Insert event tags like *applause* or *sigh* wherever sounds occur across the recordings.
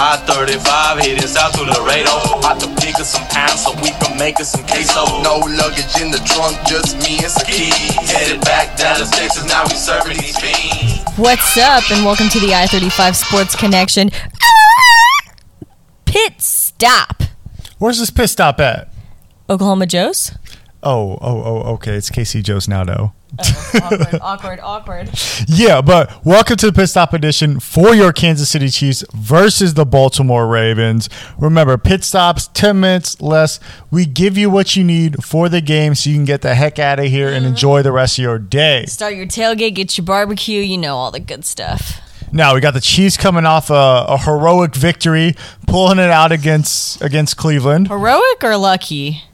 I-35 heading south to Laredo. About to pick up some pounds so we can make us some queso. No luggage in the trunk, just me and some keys. Headed back Dallas, Texas, now we serving these fiends. What's up, and welcome to the I 35 Sports Connection. Ah! Pit stop. Where's this pit stop at? Oklahoma Joe's? Oh, oh, oh, okay. It's KC Joe's now, though. Oh, awkward, *laughs* awkward, awkward. Yeah, but welcome to the Pit Stop Edition for your Kansas City Chiefs versus the Baltimore Ravens. Remember, pit stops, 10 minutes less. We give you what you need for the game so you can get the heck out of here and mm-hmm. enjoy the rest of your day. Start your tailgate, get your barbecue, you know, all the good stuff. Now we got the Chiefs coming off a, a heroic victory, pulling it out against against Cleveland. Heroic or lucky?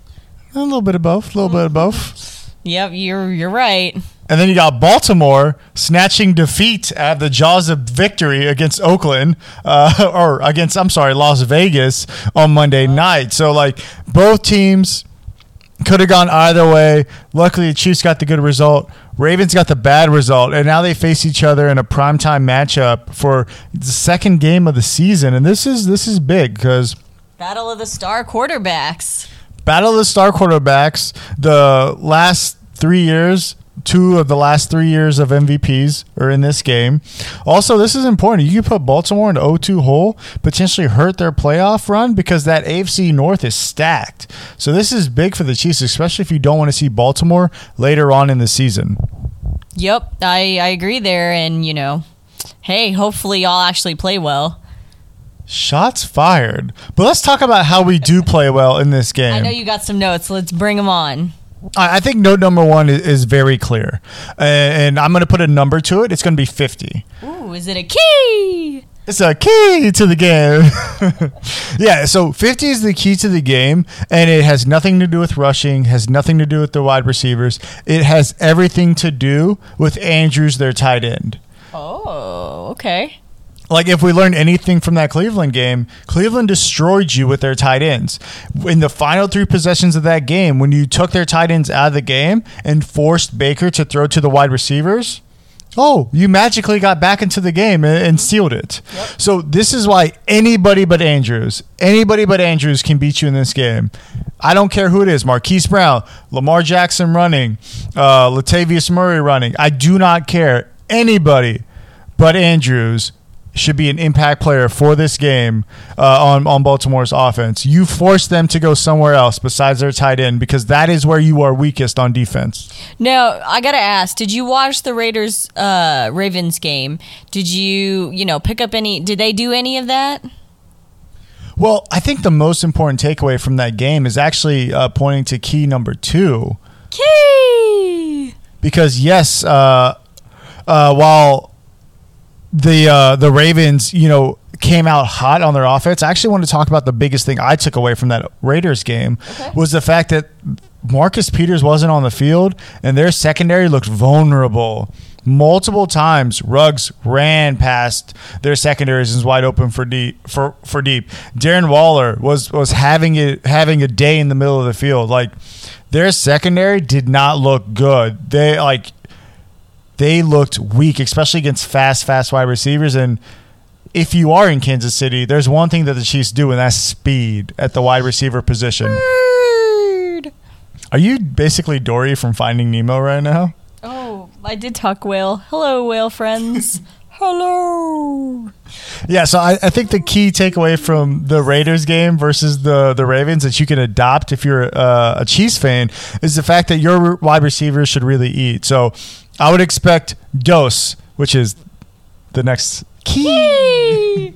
A little bit of both, a little mm-hmm. bit of both. Yep, you're you're right. And then you got Baltimore snatching defeat at the jaws of victory against Oakland, uh, *laughs* or against, I'm sorry, Las Vegas on Monday night. So, like, both teams could have gone either way. Luckily, the Chiefs got the good result. Ravens got the bad result. And now they face each other in a primetime matchup for the second game of the season. And this is this is big because Battle of the Star Quarterbacks. Battle of the Star Quarterbacks, the last three years, two of the last three years of MVPs are in this game. Also, this is important. You can put Baltimore in the 0-2 hole, potentially hurt their playoff run because that AFC North is stacked. So this is big for the Chiefs, especially if you don't want to see Baltimore later on in the season. Yep, I, I agree there. And, you know, hey, hopefully y'all actually play well. Shots fired. But let's talk about how we do play well in this game. I know you got some notes. Let's bring them on. I I think note number one is, is very clear. Uh, and I'm going to put a number to it. It's going to be 50. Ooh, is it a key? It's a key to the game. *laughs* yeah, so 50 is the key to the game, and it has nothing to do with rushing, has nothing to do with the wide receivers. It has everything to do with Andrews, their tight end. Oh, okay. Like if we learned anything from that Cleveland game, Cleveland destroyed you with their tight ends. In the final three possessions of that game, when you took their tight ends out of the game and forced Baker to throw to the wide receivers, oh, you magically got back into the game and, sealed it. So this is why anybody but Andrews, anybody but Andrews can beat you in this game. I don't care who it is, Marquise Brown, Lamar Jackson running, uh, Latavius Murray running. I do not care. Anybody but Andrews should be an impact player for this game uh, on on Baltimore's offense. You force them to go somewhere else besides their tight end because that is where you are weakest on defense. Now, I gotta ask: Did you watch the Raiders uh, Ravens game? Did you, you know, pick up any? Did they do any of that? Well, I think the most important takeaway from that game is actually uh, pointing to key number two Key. because yes, uh, uh, while the uh, the Ravens, you know, came out hot on their offense. I actually want to talk about the biggest thing I took away from that Raiders game was the fact that Marcus Peters wasn't on the field and their secondary looked vulnerable. Multiple times, Ruggs ran past their secondaries and was wide open for deep. For, for deep, Darren Waller was was having it having a day in the middle of the field. Like their secondary did not look good. They like they looked weak, especially against fast, fast wide receivers. And if you are in Kansas City, there's one thing that the Chiefs do, and that's speed at the wide receiver position. Bird. Are you basically Dory from Finding Nemo right now? Oh, I did talk whale. Hello, whale friends. *laughs* Hello. Yeah, so I, I think the key takeaway from the Raiders game versus the the Ravens that you can adopt if you're uh, a Chiefs fan is the fact that your wide receivers should really eat. So I would expect Dos, which is the next key.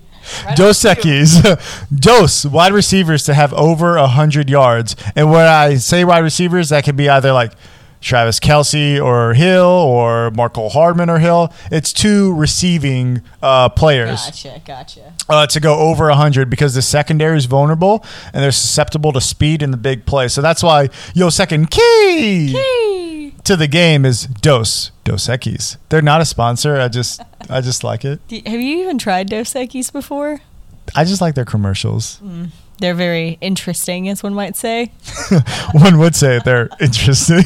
Dos Equis, Dos wide receivers to have over hundred yards, and when I say wide receivers, that could be either like Travis Kelce or Hill or Marco Hardman or Hill. It's two receiving uh, players Gotcha, gotcha. uh, to go over 100 because the secondary is vulnerable and they're susceptible to speed in the big play. So that's why yo second key, Key. To the game is Dos Dos Equis. They're not a sponsor. I just I just like it. *laughs* Have you even tried Dos Equis before? I just like their commercials. Mm, they're very interesting, as one might say. *laughs* One would say they're *laughs* interesting.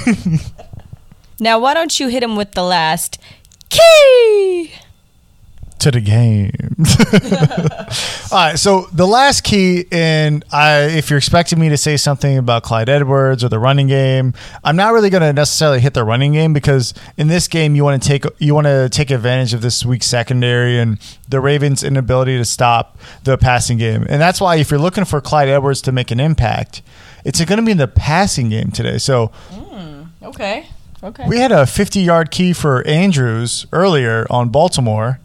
Now, why don't you hit him with the last key? To the game. *laughs* All right, so the last key, and I, if you're expecting me to say something about Clyde Edwards or the running game, I'm not really going to necessarily hit the running game because in this game you want to take you want to take advantage of this weak secondary and the Ravens' inability to stop the passing game, and that's why if you're looking for Clyde Edwards to make an impact, it's going to be in the passing game today. So hmm, Okay. Okay. we had a 50 yard key for Andrews earlier on Baltimore.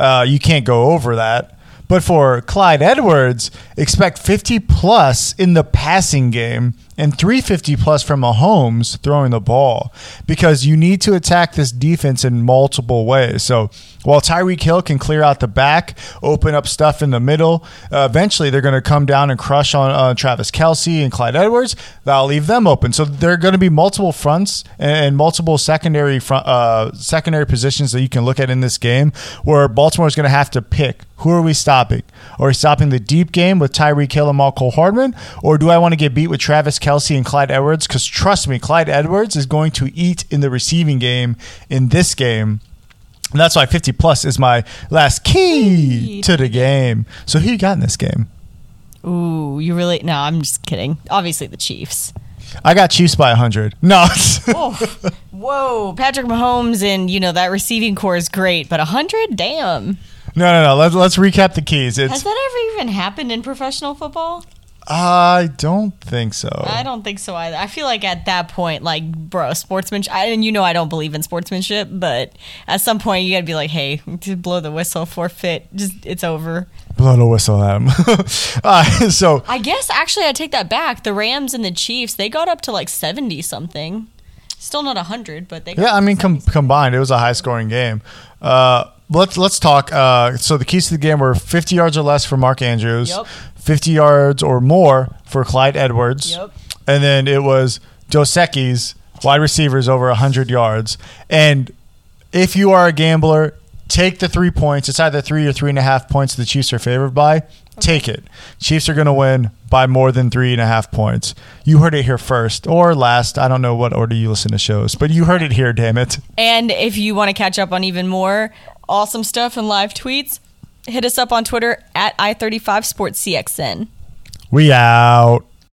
Uh, you can't go over that. But for Clyde Edwards, expect 50 plus in the passing game and 350 plus from Mahomes throwing the ball because you need to attack this defense in multiple ways. So while Tyreek Hill can clear out the back, open up stuff in the middle, uh, eventually they're going to come down and crush on uh, Travis Kelce and Clyde Edwards. That'll leave them open. So there are going to be multiple fronts and multiple secondary front, uh, secondary positions that you can look at in this game where Baltimore is going to have to pick who are we stopping? Are we stopping the deep game with Tyreek Hill and Michael Hardman? Or do I want to get beat with Travis Kelce and Clyde Edwards? Because trust me, Clyde Edwards is going to eat in the receiving game in this game. And that's why 50 plus is my last key to the game. So who you got in this game? Ooh, you really? No, I'm just kidding. Obviously, the Chiefs. I got Chiefs by 100. No. *laughs* Oh, whoa, Patrick Mahomes and you know that receiving corps is great, but hundred, damn. no, no, no. Let's, let's recap the keys. Has that ever even happened in professional football? I don't think so. I don't think so either. I feel like at that point, like, bro, sportsmanship. I, and you know, I don't believe in sportsmanship, but at some point, you gotta be like, hey, to blow the whistle, forfeit, just it's over. Blow the whistle at him. uh, *laughs* so I guess actually, I take that back. The Rams and the Chiefs, they got up to like seventy something. Still not hundred, but they. Got Yeah, I mean, com- combined, it was a high scoring game. Uh, let's let's talk. Uh, so the keys to the game were 50 yards or less for Mark Andrews, Yep. 50 yards or more for Clyde Edwards, Yep. and then it was Dos Equis, wide receivers over 100 yards. And if you are a gambler, take the three points. It's either three or three and a half points the Chiefs are favored by. Take it. Chiefs are going to win by more than three and a half points. You heard it here first or last. I don't know what order you listen to shows, but you heard it here, damn it. And if you want to catch up on even more awesome stuff and live tweets, hit us up on Twitter at i35sportscxn. We out.